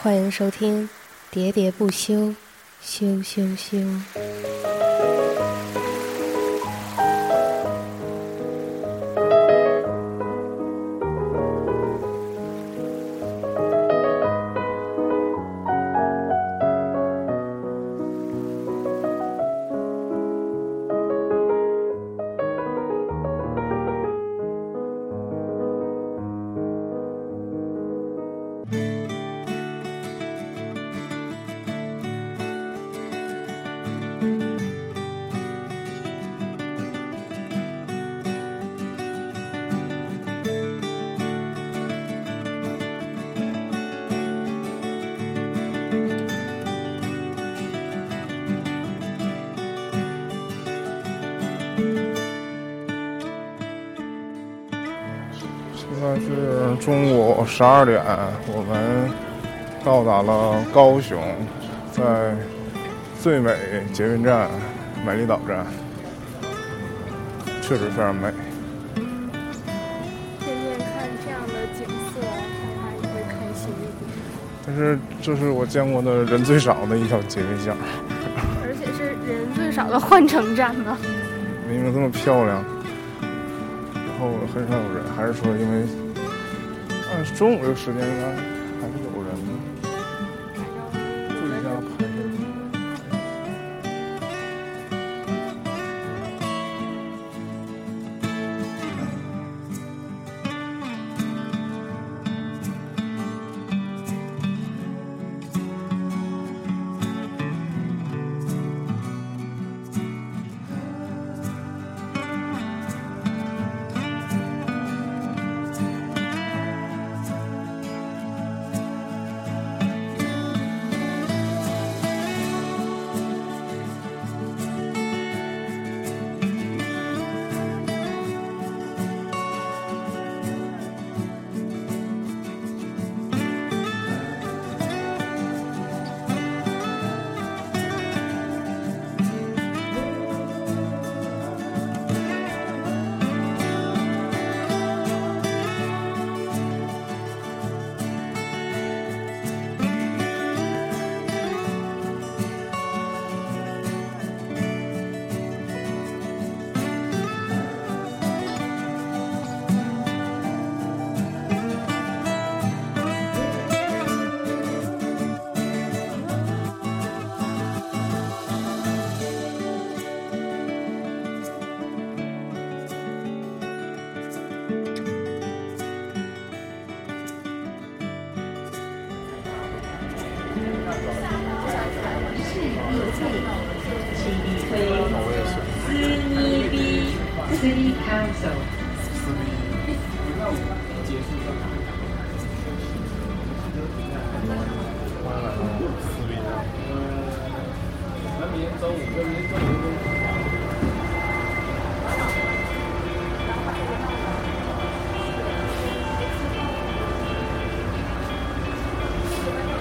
欢迎收听《喋喋不休》，休休休。十二点，我们到达了高雄，在最美捷运站美丽岛站，确实非常美。天天看这样的景色，恐怕你会开心一点。但是这是我见过的人最少的一条捷运线，而且是人最少的换乘站呢。明明这么漂亮，然后很少有人，还是说因为按中午有时间应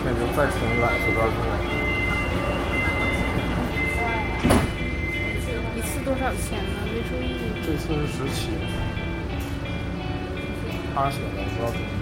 那就再重来。一次多少钱呢？没注意。这次是十七，他写的不知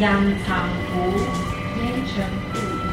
ยัง烟尘库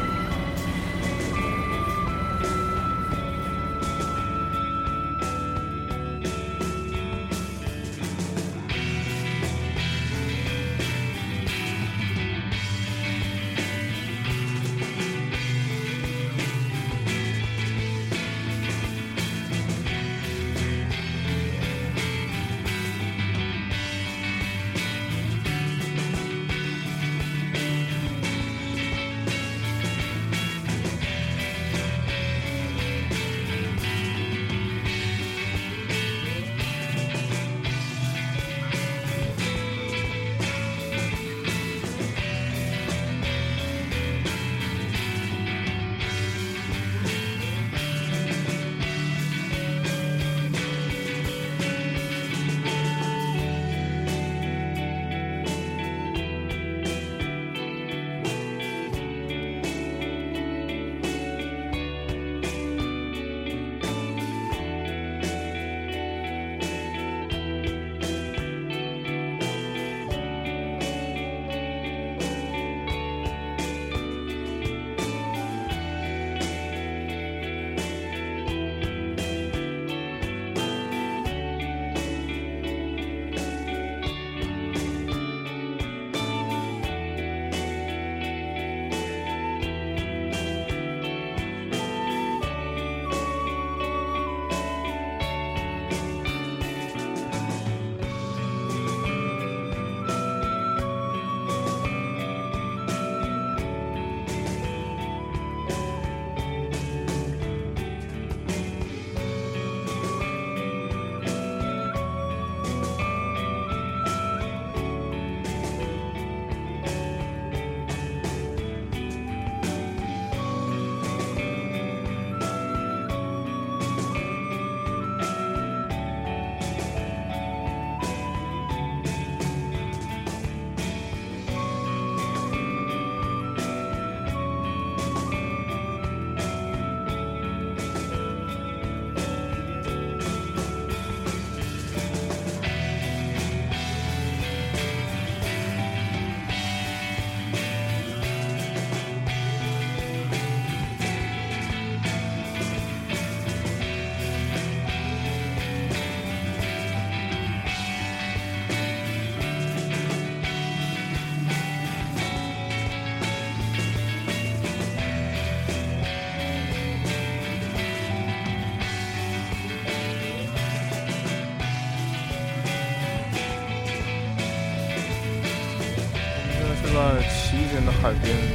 海边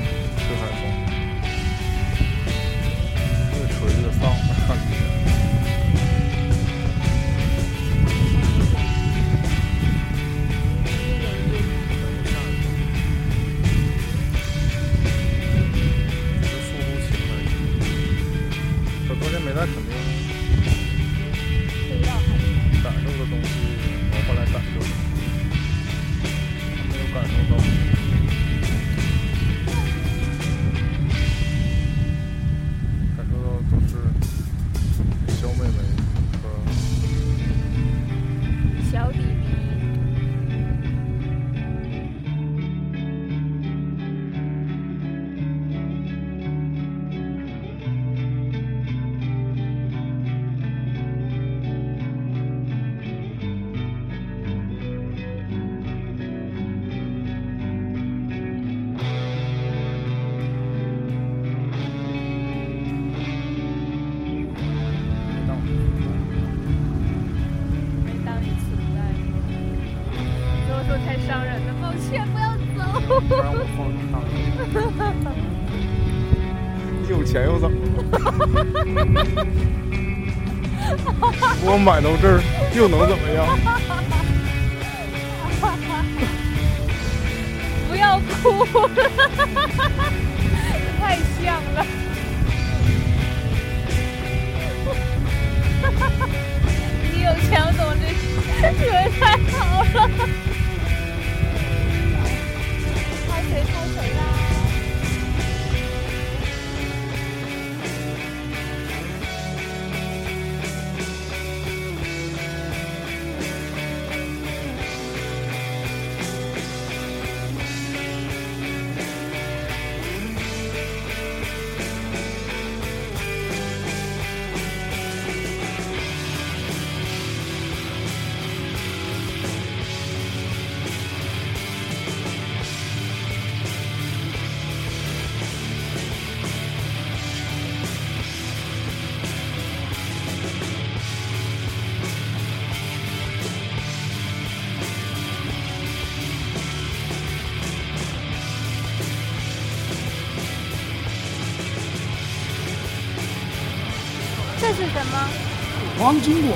买到这儿又能怎么样？不要哭了，太像了。你有钱，我这女人太好了。黄金果，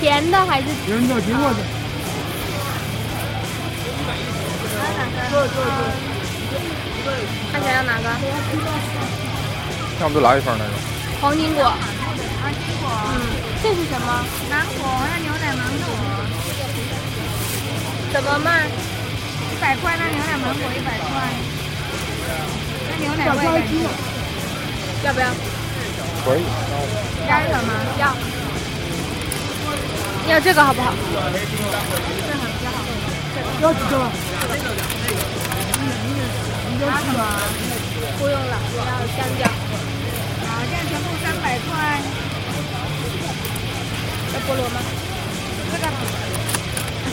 甜的还是别人的苹果的，对对对。他想要哪个？要不就来一份那个。黄金果。黄金果。嗯，这是什么？芒果，那牛奶芒果。怎么卖？一百块，那牛奶芒果一百块。那牛奶味的。要不要？可以。加一个吗？要。要这个好不好？这个比较好。要几个？拿什么？不用了，我要香蕉。好，这样全部三百块。要菠萝吗？这个，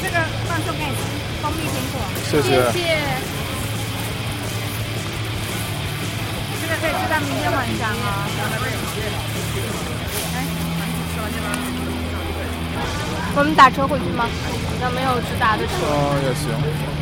这个放送给你，蜂蜜苹果。谢谢。谢谢。这个可以吃到明天晚上哦。来，我们打车回去吗？好像没有直达的车。啊，也行。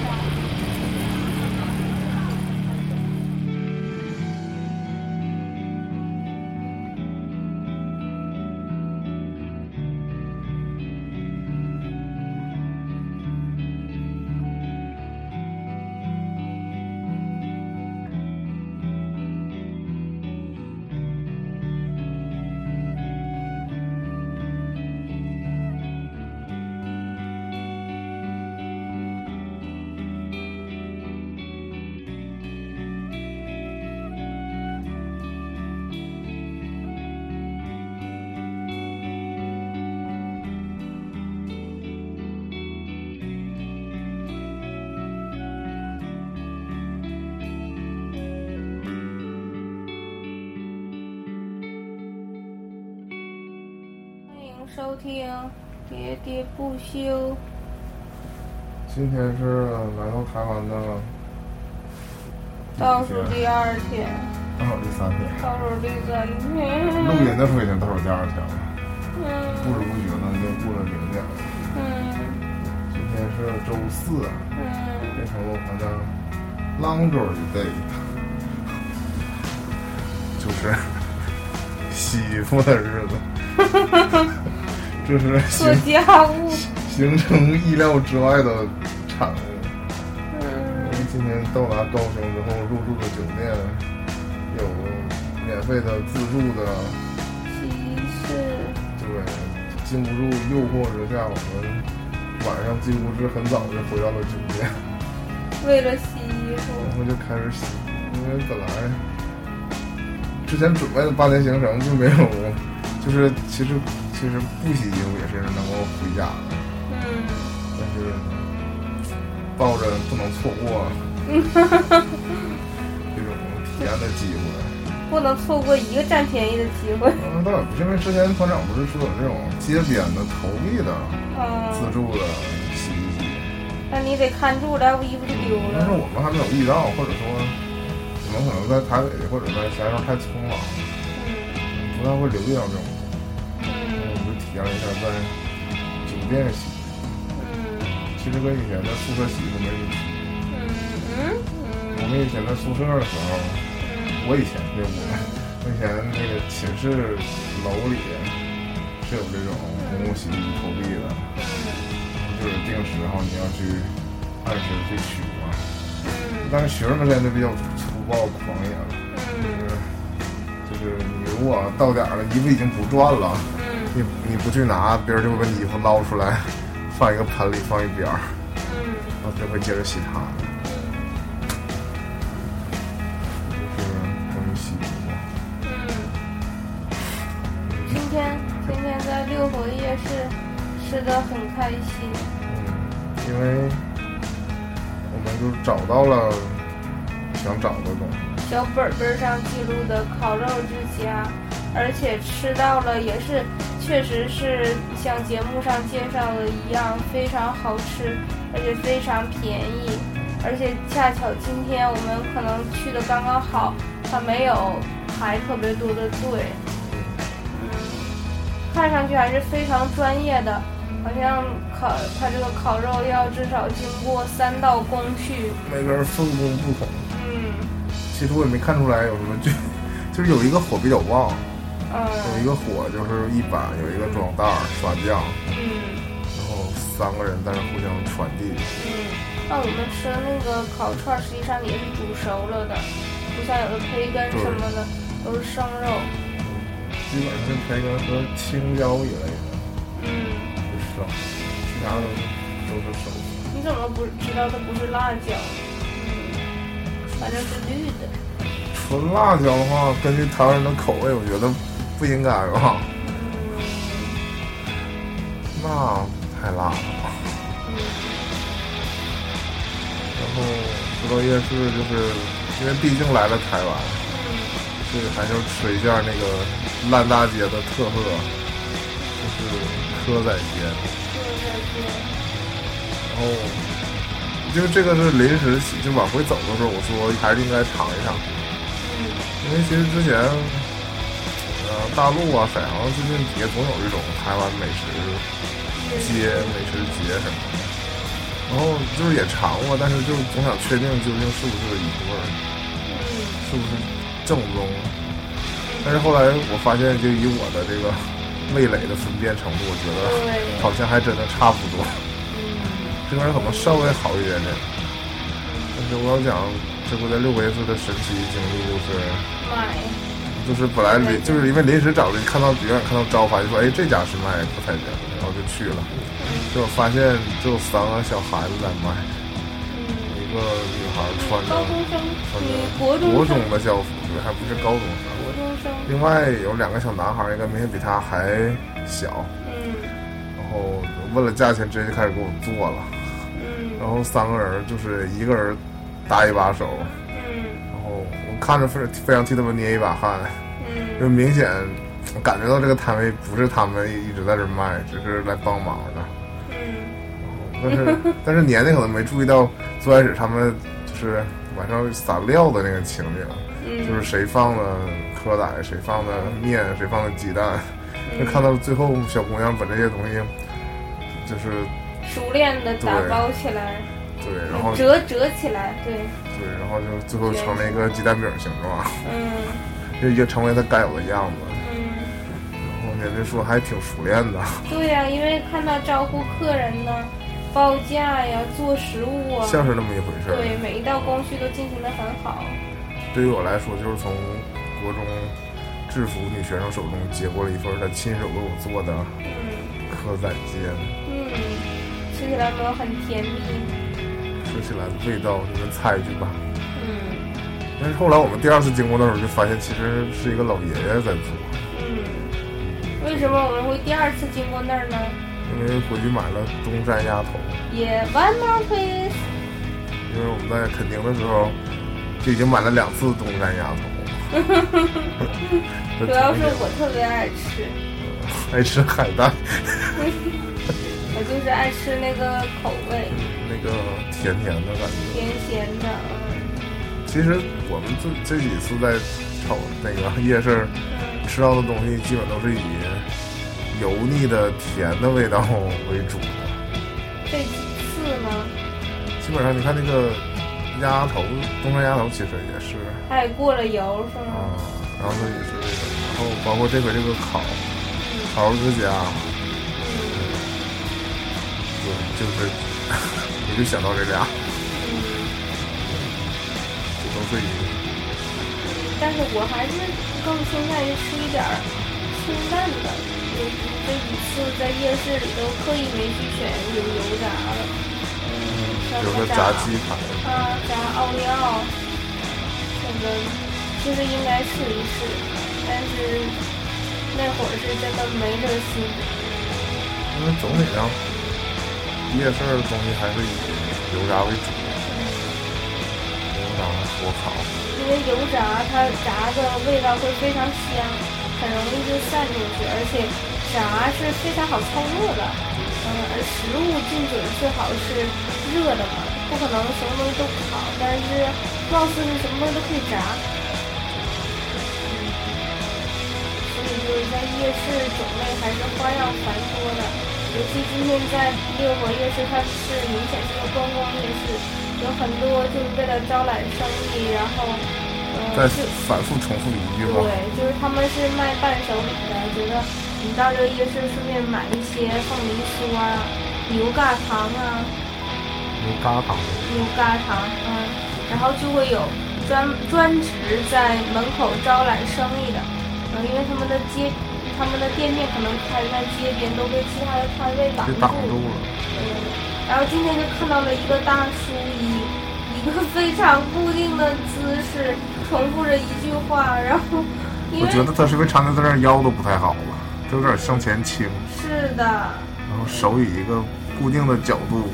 听喋喋不休。今天是来到台湾的倒数第二天，倒数第三天，倒数第三天。录音的时候已经倒数第二天了，嗯不知不觉呢就过了零点了。嗯今天是周四，嗯，变成了我们的 laundry day，就是洗衣服的日子。这是做家务，形成意料之外的产物。嗯因为今天到达高雄之后，入住的酒店有免费的自助的，洗衣室，对，经不住诱惑之下，我们晚上几乎是很早就回到了酒店，为了洗衣服，然后就开始洗，因为本来之前准备的八天行程就没有，就是其实其实不洗衣服也是能够回家的，嗯，但是抱着不能错过 这种体验的机会。不能错过一个占便宜的机会。嗯，倒也不是，因为之前团长不是说有这种街边的投币的自嗯，助的洗衣机，那你得看住，要不衣服就丢了但是。我们还没有遇到，或者说我们可能在台北或者在其他地方太匆忙，嗯不太会留意到这种。我嗯们就体验了一下在酒店洗，嗯。其实跟以前在宿舍洗衣服没什么区别。嗯嗯。我们以前在宿舍的时候，我以前对我，我以前那个寝室楼里是有这种公共洗衣机投币的，就是定时，然后你要去按时去取嘛。但是学生们现在就比较粗暴狂野了，就是就是你如果到点儿了，衣服已经不转了，你你不去拿，别人就会把你衣服捞出来，放一个盆里放一边儿，然后就会接着洗它。就是关于洗衣服。今天今天在六合夜市吃的很开心。嗯，因为我们就找到了想找的东西。小本本上记录的烤肉之家，而且吃到了也是，确实是像节目上介绍的一样，非常好吃，而且非常便宜，而且恰巧今天我们可能去的刚刚好，它没有排特别多的队，嗯，看上去还是非常专业的，好像烤它这个烤肉要至少经过三道工序，每个人分工不同，嗯。其实我也没看出来有什么就，就是有一个火比较旺，有一嗯个火就是一板，有一个装袋儿刷酱，嗯然后三个人在那互相传递。嗯。那我们吃的那个烤串儿实际上也是煮熟了的，不像有的培根什么的都是生肉。基本上是培根和青椒一类的，嗯，是生，其他的都是熟。你怎么不知道它不是辣椒？嗯，反正是绿的。纯辣椒的话，根据台湾人的口味，我觉得不应该吧？那太辣了吧。然后说到夜市就是因为毕竟来了台湾，所以还是吃一下那个烂大街的特色，就是蚵仔煎。然后，因为这个是临时起，就往回走的时候，我说还是应该尝一尝，因为其实之前，呃，大陆啊、沈阳最近也总有这种台湾美食街、美食节什么的，然后就是也尝过，但是就总想确定究竟是不是一个味儿，嗯是不是正宗。但是后来我发现，就以我的这个味蕾的分辨程度，我觉得好像还真的差不多。嗯 这边可能稍微好一点点。但是我要讲这回在六回寺的神奇经历，就是买就是本来临就是因为临时找的，看到远远看到招牌，就说哎这家是卖菠菜煎的，然后就去了，结果发现只有三个小孩子在卖，嗯，一个女孩穿着穿着国中的校服，对，还不是高中生。国中生，另外有两个小男孩，应该明显比他还小，嗯。然后问了价钱，直接就开始给我做了。嗯。然后三个人就是一个人搭一把手，看着非非常替他们捏一把汗，嗯。明显感觉到这个摊位不是他们一直在这卖，只是来帮忙的。嗯。但是 但是年年可能没注意到最开始他们就是晚上撒料的那个情景，嗯，就是谁放的蚵仔，谁放的面，谁放的鸡蛋，嗯。就看到最后小姑娘把这些东西就是熟练的打包起来，对，然后折折起来，对，对，然后就最后成了一个鸡蛋饼形状。嗯就已经成为它该有的样子。嗯，然后人家说还挺熟练的，对呀、因为看到招呼客人呢，报价呀，做食物啊，像是那么一回事儿。对每一道工序都进行的很好，对于我来说，就是从国中制服女学生手中接过了一份她亲手为我做的嗯蚵仔煎，嗯，吃起来没有很甜蜜，吃起来的味道你们猜一句吧。嗯但是后来我们第二次经过那时候，就发现其实是一个老爷爷在做，嗯，为什么我们会第二次经过那儿呢？因为回去买了东山鸭头，也 one more please，因为我们在垦丁的时候就已经买了两次东山鸭头。主要是我特别爱吃，爱吃海带，我就是爱吃那个口味，那个甜甜的感觉。甜咸的，嗯。其实我们这这几次在炒那个夜市嗯。吃到的东西，基本都是以油腻的甜的味道为主的。这几次呢，基本上你看那个鸭头，东山鸭头其实也是。它也过了油是啊、吗？然后它也是这个，然后包括这回这个烤烤之家，嗯对，就是 我就想到这俩，嗯，这都是以但是我还是更倾向于吃一点儿清淡的。有这几次在夜市里都刻意没去选有油炸的，嗯，有个炸鸡排，啊，炸奥利奥，这个其实应该试一试，但是那会儿是真的没这心。因为总体上夜市的东西还是以油炸为主，油炸火烤。因为油炸它炸的味道会非常香，很容易就散进去，而且炸是非常好操作的。嗯，而食物进嘴最好是热的嘛，不可能什么东西都烤，但是貌似是什么东西都可以炸。嗯所以就是在夜市种类还是花样繁多的，尤其今天在六合夜市，它是明显是个观光夜市，有很多就是为了招揽生意，然后呃再是反复重复一句话。对，就是他们是卖伴手礼的，觉得你到这个夜市顺便买一些凤梨酥啊、牛轧糖啊、牛轧糖，牛轧糖，嗯，然后就会有专专职在门口招揽生意的，嗯，因为他们的街，他们的店面可能开在街边，都被其他的摊位挡给住。挡住了。嗯，然后今天就看到了一个大叔以一个非常固定的姿势重复着一句话，然后因我觉得他是不是常年在那儿腰都不太好了，就有点向前倾，是的，然后手以一个固定的角度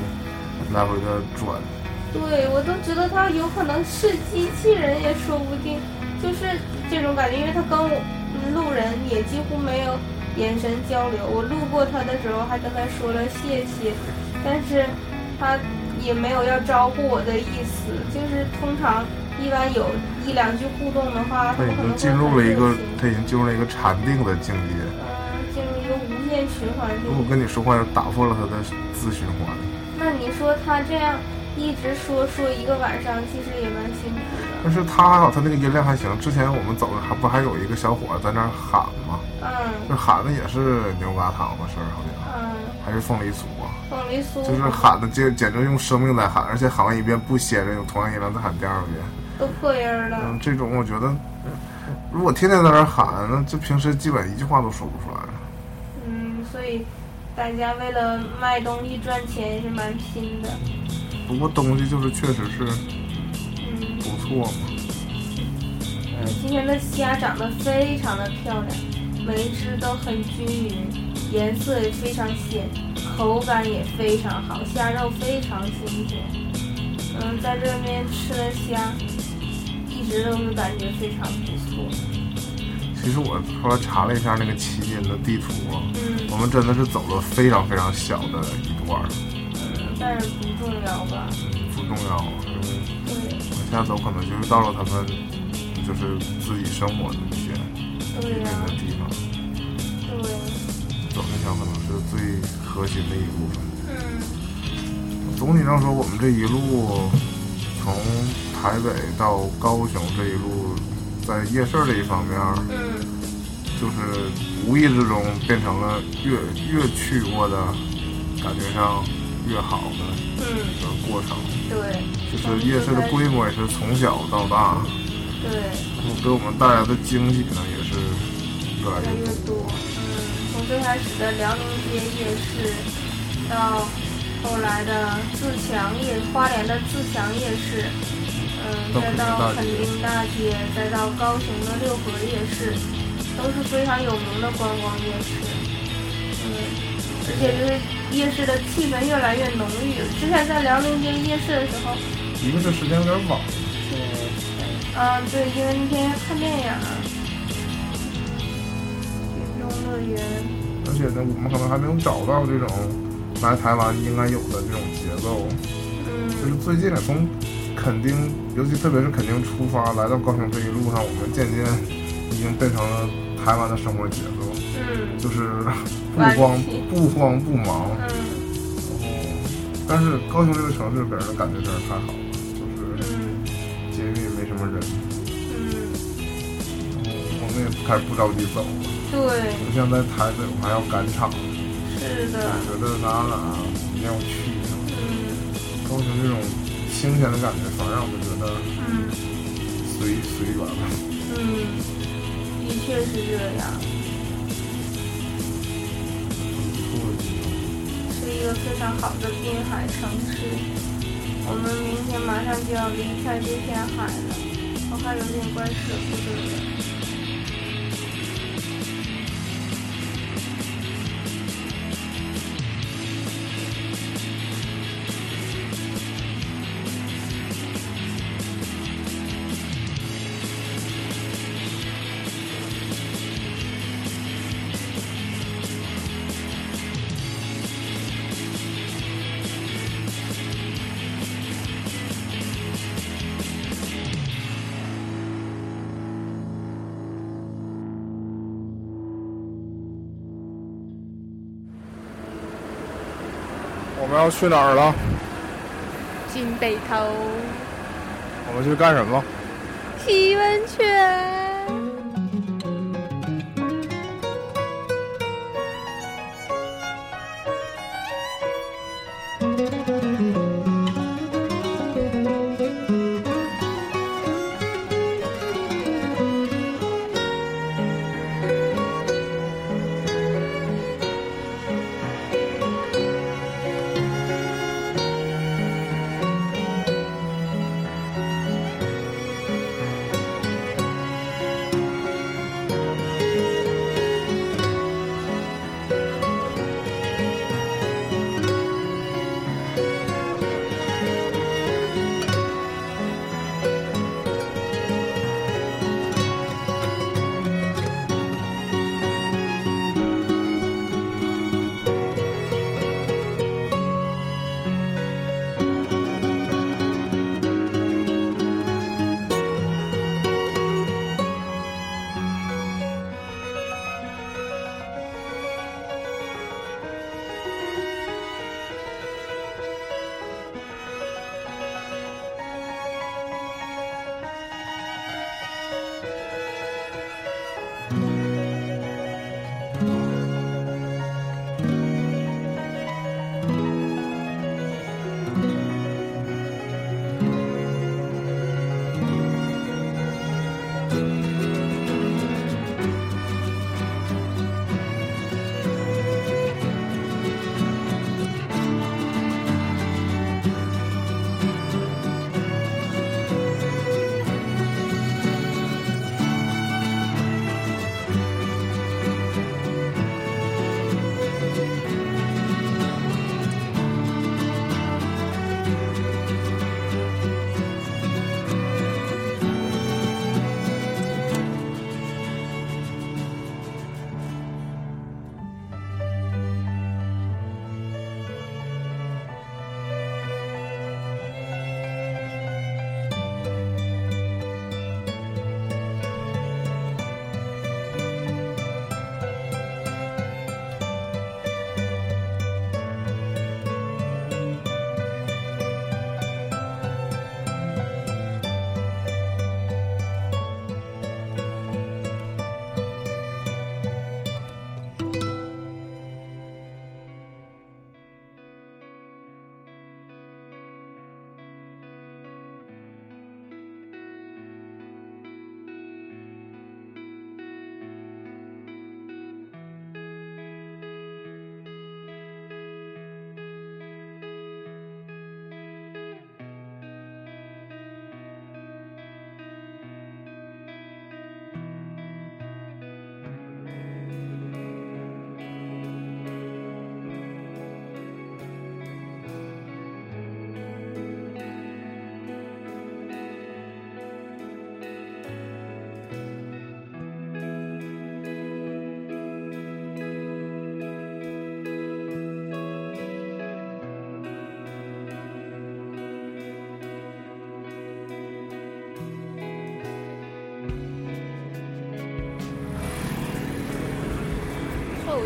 来回的转。对我都觉得他有可能是机器人也说不定，就是这种感觉，因为他跟我路人也几乎没有眼神交流。我路过他的时候还跟他说了谢谢，但是他也没有要招呼我的意思。就是通常一般有一两句互动的话，他已经他可能进入了一个他已经进入了一个禅定的境界。嗯，进入一个无限循环里如。果跟你说话，打破了他的自循环。那你说他这样一直说说一个晚上，其实也蛮辛苦的。但是他还好，他那个音量还行。之前我们走的还不还有一个小伙在那儿喊吗？嗯这喊的也是牛轧糖的事儿，好像嗯，还是凤梨酥啊，凤梨酥就是喊的简简直用生命在喊，而且喊完一遍不歇着，用同样音量再喊第二遍。都破音了。嗯，这种我觉得，如果天天在那儿喊，那这平时基本一句话都说不出来。嗯，所以大家为了卖东西赚钱也是蛮拼的。不过东西就是确实是嗯，不错嘛。嗯今天的虾长得非常的漂亮，每一只都很均匀，颜色也非常鲜，口感也非常好，虾肉非常新鲜。嗯，在这边吃的虾，一直都是感觉非常不错。其实我后来查了一下那个麒麟的地图啊，嗯我们真的是走了非常非常小的一段但是不重要吧？不重要。嗯对往下走可能就是到了他们就是自己生活的那些对呀、人的地方，对，走那条可能是最核心的一部分。嗯总体上说，我们这一路从台北到高雄这一路，在夜市这一方面，嗯就是无意之中变成了越越去过的感觉上越好的嗯，一个过程。对，就是夜市的规模也是从小到大，对。给我们带来的惊喜呢也是越来越多。嗯，从最开始的辽宁街夜市，到后来的自强夜，花莲的自强夜市，嗯，到再到垦丁大街，再到高雄的六合夜市，都是非常有名的观光夜市。嗯，而且就是夜市的气氛越来越浓郁。之前在辽宁街夜市的时候，一个是时间有点晚，嗯，对，因为那天要看电影儿，云中乐园。而且呢，我们可能还没有找到这种来台湾应该有的这种节奏。就是嗯，最近呢，从垦丁，尤其特别是垦丁出发来到高雄这一路上，我们渐渐已经变成了台湾的生活节奏，嗯。就是不慌不慌不忙。嗯。但是高雄这个城市给人的感觉真是太好了，就是嗯。节日也没什么人，嗯，我们也开始不着急走了。对，不像在台北，我还要赶场，是的，觉得哪哪一定要去。嗯。高雄这种清闲的感觉，反而让我们觉得嗯。随随缘吧。嗯，的确是这样，个非常好的滨海城市。我们明天马上就要离开这片海了，我还有点怪舍不得要去哪儿了？金北头我们去干什么？洗温泉。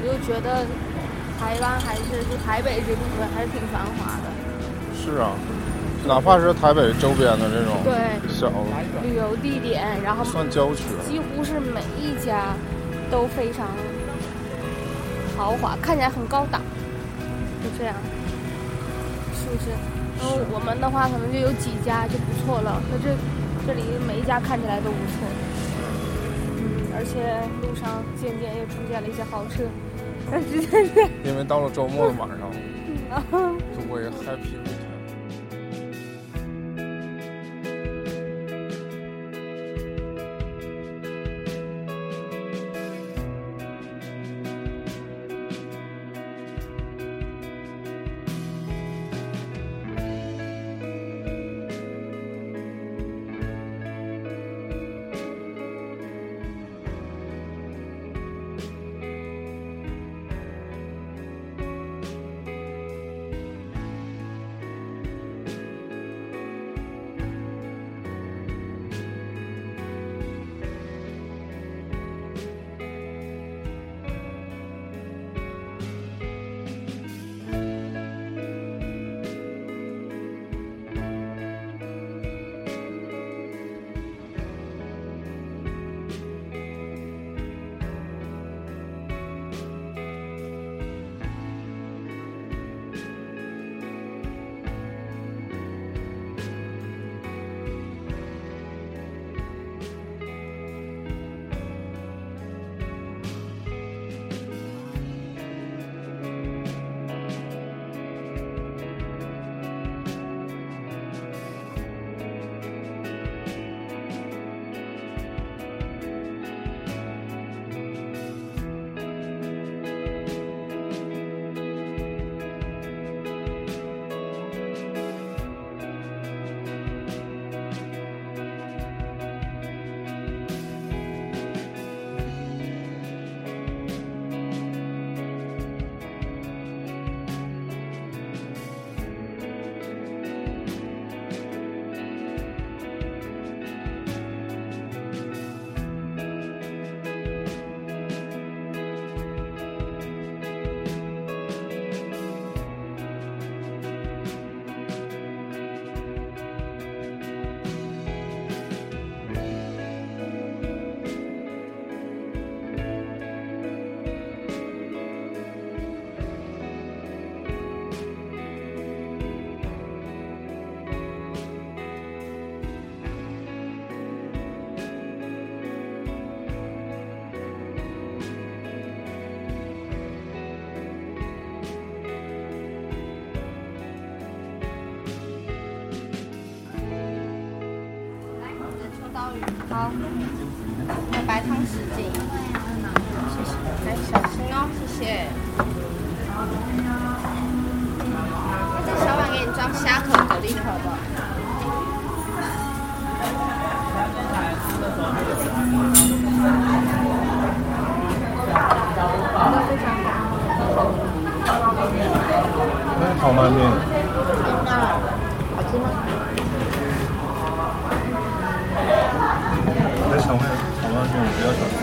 我就觉得台湾还是就台北这部分还是挺繁华的。是啊，哪怕是台北周边的这种对小旅游地点，然后算郊区，几乎是每一家都非常豪华，看起来很高档，就这样，是不是？然后我们的话可能就有几家就不错了，那这这里每一家看起来都不错，嗯，而且路上渐渐又出现了一些豪车，但 是 因为到了周末的晚上，就会 happy 好，那白汤十斤，谢谢，哎，小心哦，谢谢。那这小碗给你装虾壳、蛤蜊壳吧。那炒鳗面，好炒鳗面我比较想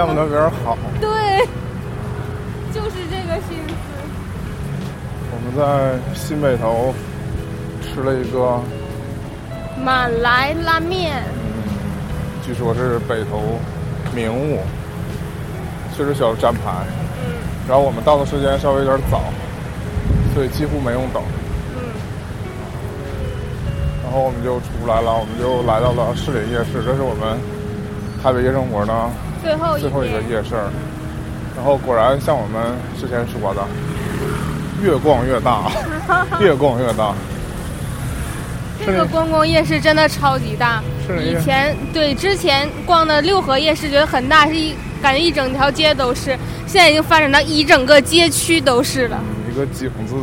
见不得别人好。对，就是这个心思。我们在新北头吃了一个，马来拉面，据说是北头名物，确实需要站牌。嗯然后我们到的时间稍微有点早，所以几乎没用等。嗯，然后我们就出来了，我们就来到了市里夜市，这是我们台北夜生活的最后一最后一个，夜市。然后果然像我们之前说的，越逛越大，越逛越大。这个观光夜市真的超级大。士林夜以前对之前逛的六合夜市觉得很大，是一感觉一整条街都是，现在已经发展到一整个街区都是了。一个井字，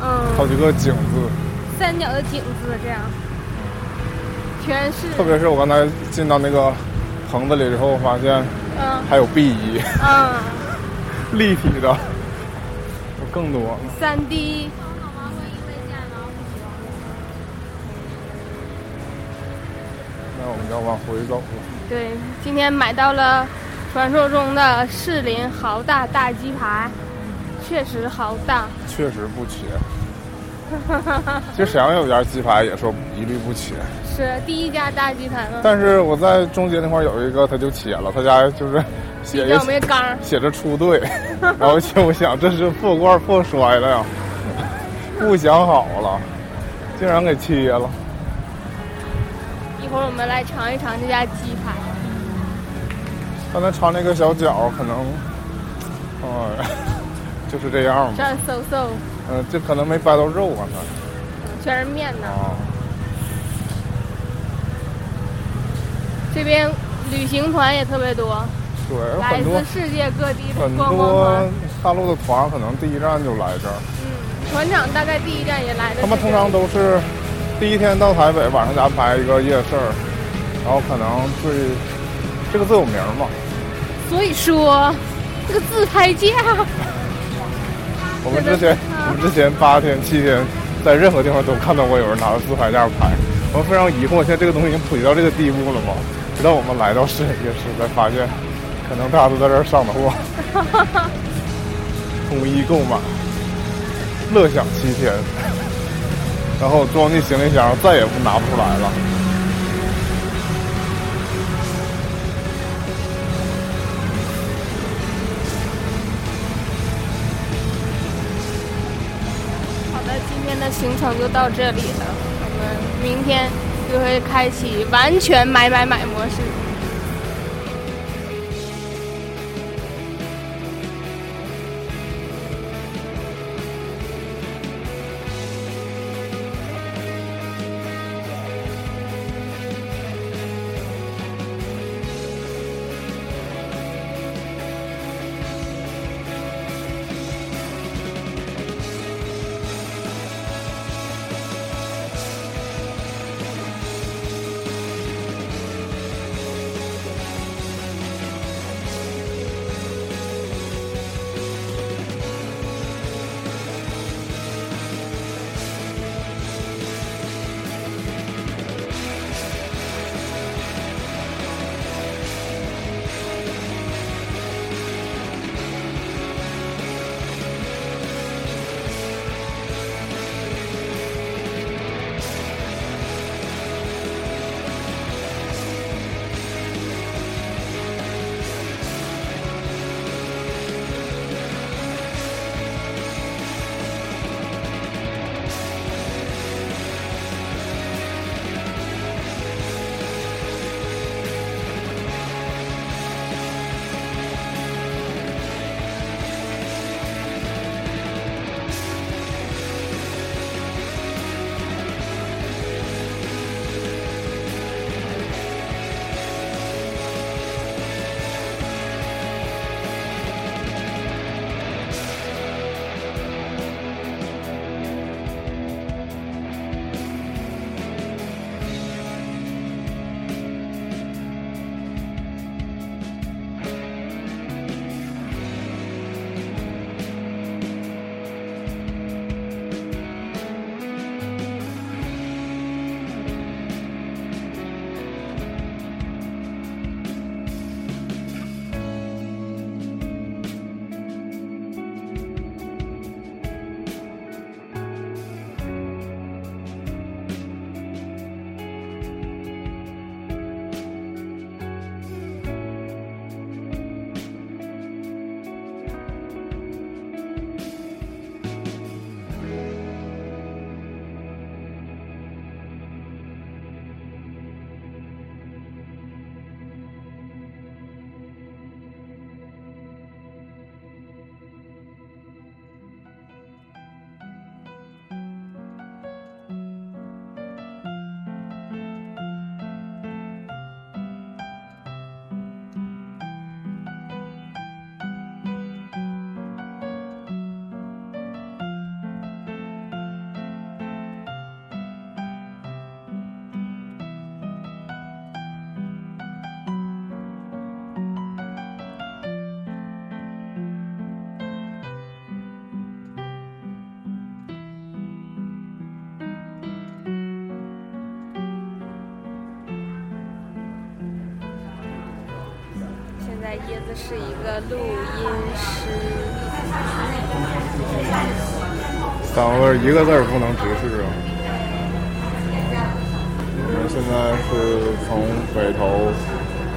嗯，好几个井字。三角的井字这样，全是。特别是我刚才进到那个棚子里之后，发现嗯还有 B 一嗯，立体的，有更多。三 D。那我们要往回走了。对，今天买到了传说中的士林豪大大鸡排，确实豪大。确实不缺。其实沈阳有家鸡排也说一律不切，是第一家大鸡排吗？但是我在中街那块有一个，他就切了，他家就是写着没缸儿。写着出队，然后就我想这是破罐破摔了呀，不想好了，竟然给切了。一会儿我们来尝一尝这家鸡排。刚才尝那个小饺，可能，哎，就是这样这吧。儿嗖嗖，嗯、这可能没掰到肉啊，全是面呢。它啊。这边旅行团也特别多，对，来自世界各地的很观光多团。大陆的团可能第一站就来这儿，嗯，团长大概第一站也来的。他们通常都是第一天到台北，晚上给安排一个夜市儿，然后可能最这个最有名嘛，所以说，这个自拍架，我们之前我们之前八天七天，在任何地方都看到过有人拿着自拍架拍。我们非常疑惑，现在这个东西已经普及到这个地步了吗？直到我们来到市夜市，才发现，可能大家都在这儿上的货，统一购买，乐享七天，然后装进行李箱，再也不拿不出来了。那行程就到这里了，我们明天就会开启完全买买买模式。子是一个录音师，三个字一个字儿不能直视啊。我们现在是从北头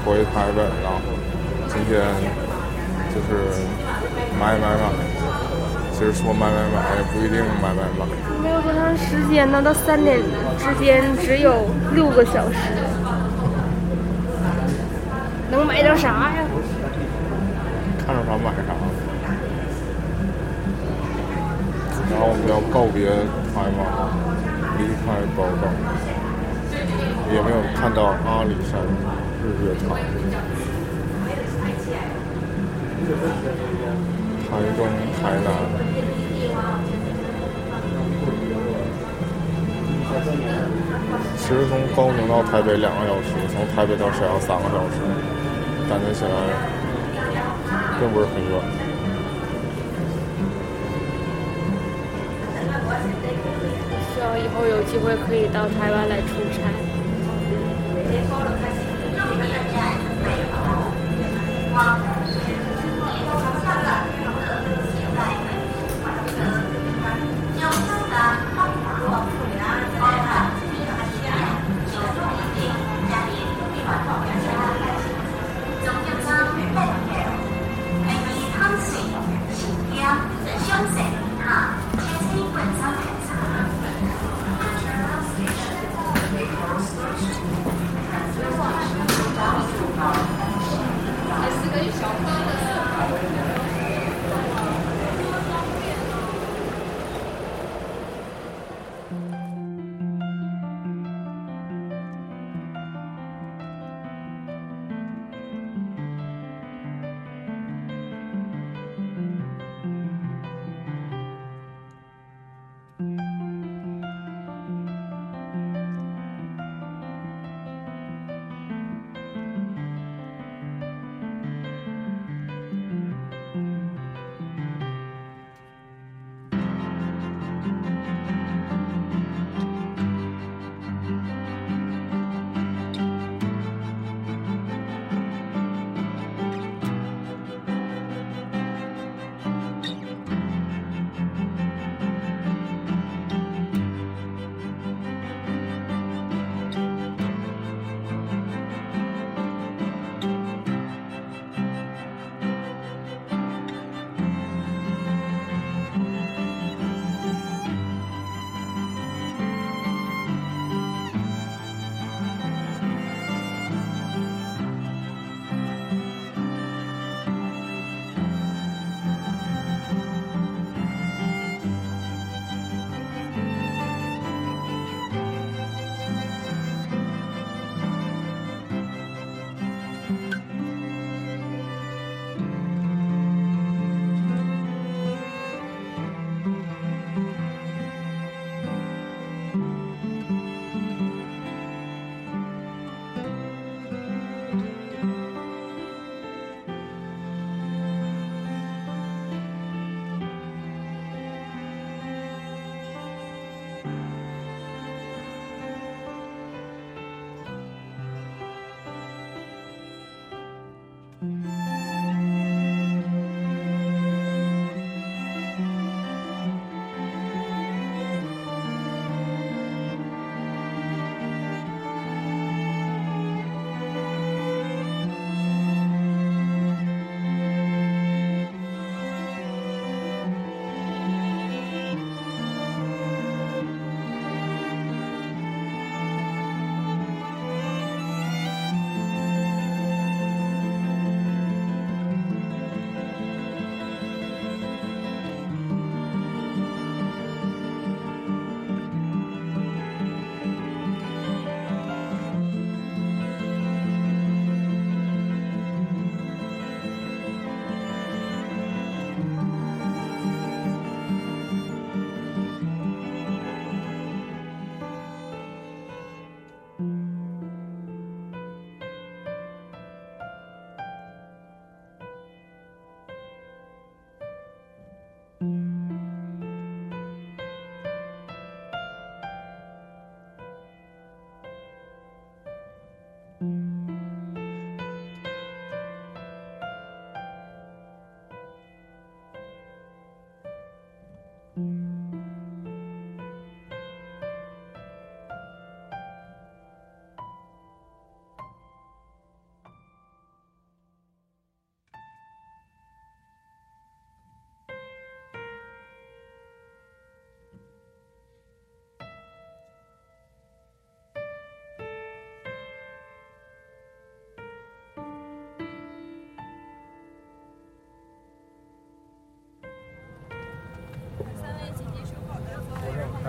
回台北了，今天就是买买买。其实说买买买也不一定买买买，没有多长时间呢，到三点之间只有六个小时，能买到啥呀？然后我们要告别台湾，离开宝岛，也没有看到阿里山日月潭。台中、台南。其实从高雄到台北两个小时，从台北到沈阳三个小时，感觉起来并不是很远。希望以后有机会可以到台湾来出差。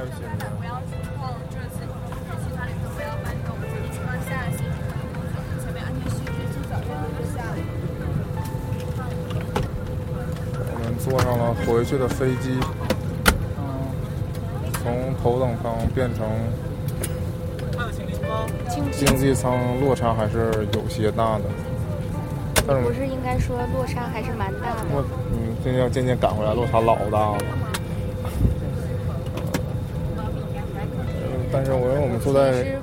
开心的。不要这些其他里头不要搬动，一情况下先前面安全须知请早点留下。我们坐上了回去的飞机，从头等舱变成经济舱，落差还是有些大的。但是不是应该说落差还是蛮大的？我嗯，现在要渐渐赶回来，落差老大了。但是我因为我们坐在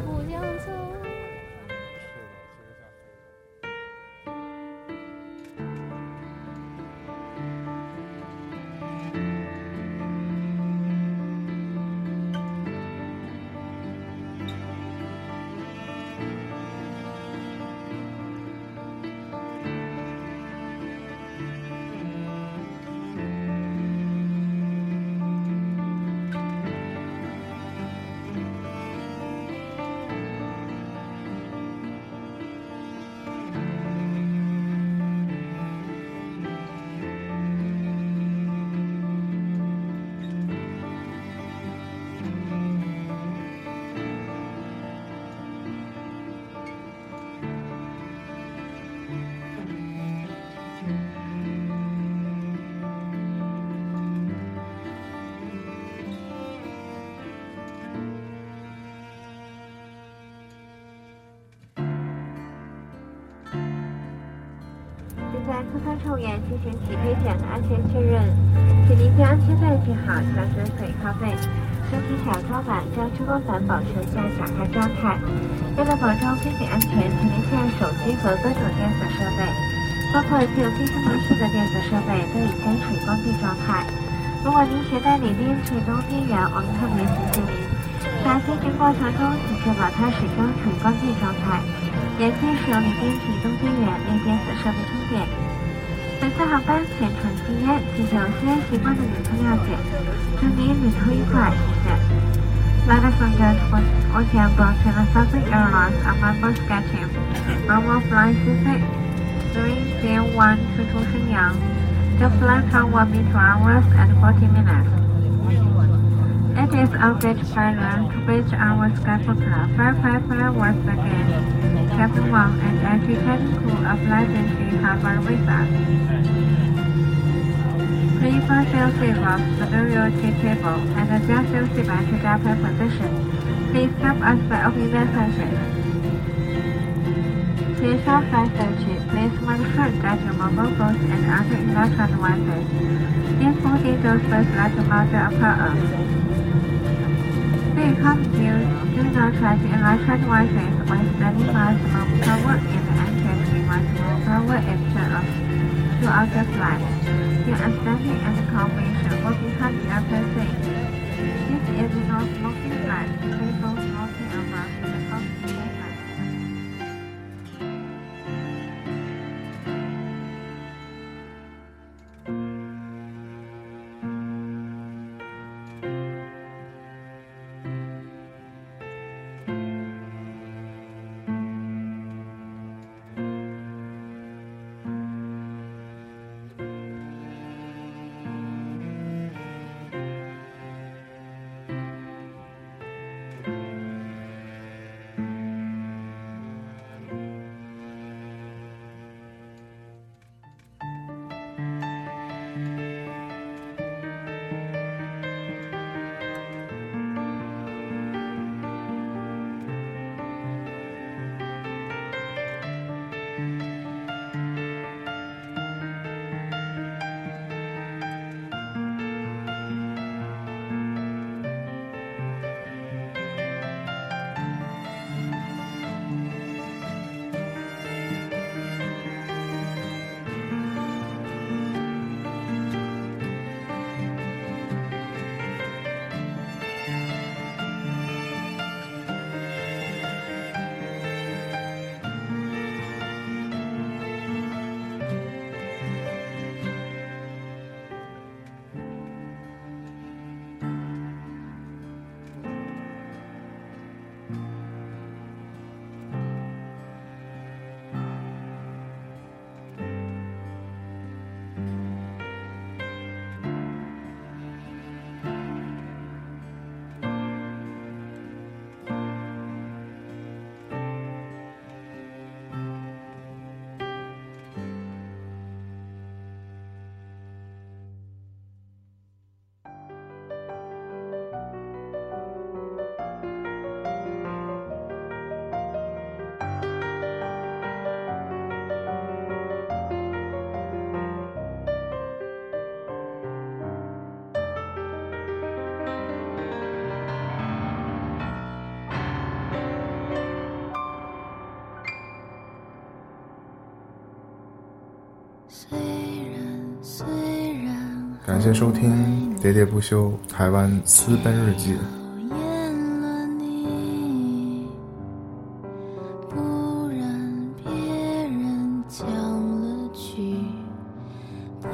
在科科抽验进行起飞前的安全确认，请您将安全带系好，调整水靠背，身体小桌板，将遮光板保持在打开状态。为了保证飞行安全，请您现手机和各种电子设备，包括具有飞行模式的电子设备，都已开启关闭状态。如果您携带锂电池中电源，我们特别提醒您，在飞行过程中，请确保它始终处于关闭状态。严禁使用锂电池中电源为电子设备充电。本次航班全程禁烟，请求吸烟习惯的旅客谅解。祝您旅途愉快，谢谢。Ladies and gentlemen, on board to the Southern Airlines are member schedule. Normal flight visit 301 to to Shenyang. The flight time will be 2 hours and 40 minutes. It is our great pleasure to reach our scheduled club. Firefighter once again. Captain Wang and entry cabin crew of we have our with us. Prefer fail-safe of superiority table and adjust your back to position. Please stop us the oxygen. Please have fast entry. Please make sure that your mobile phones and other electronic devices, including those with large amount of power. They come to do not charge electronic devices with standing fast from power in to other flights, you are standing at the confirmation. or behind the other seat. This is no smoking flight. Please don't smoke above. 感谢收听《喋喋不休台湾私奔日记》。讨厌了你，不然别人抢了去，不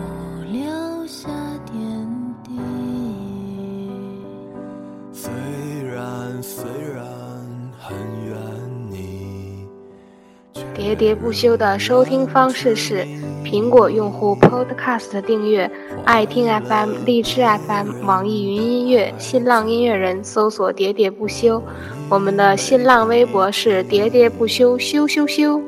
留下点滴。虽然虽然很远你，喋喋不休的收听方式是：苹果用户 Podcast 订阅、爱听 FM、荔枝 FM、网易云音乐、新浪音乐人搜索“喋喋不休”。我们的新浪微博是“喋喋不休休休休”。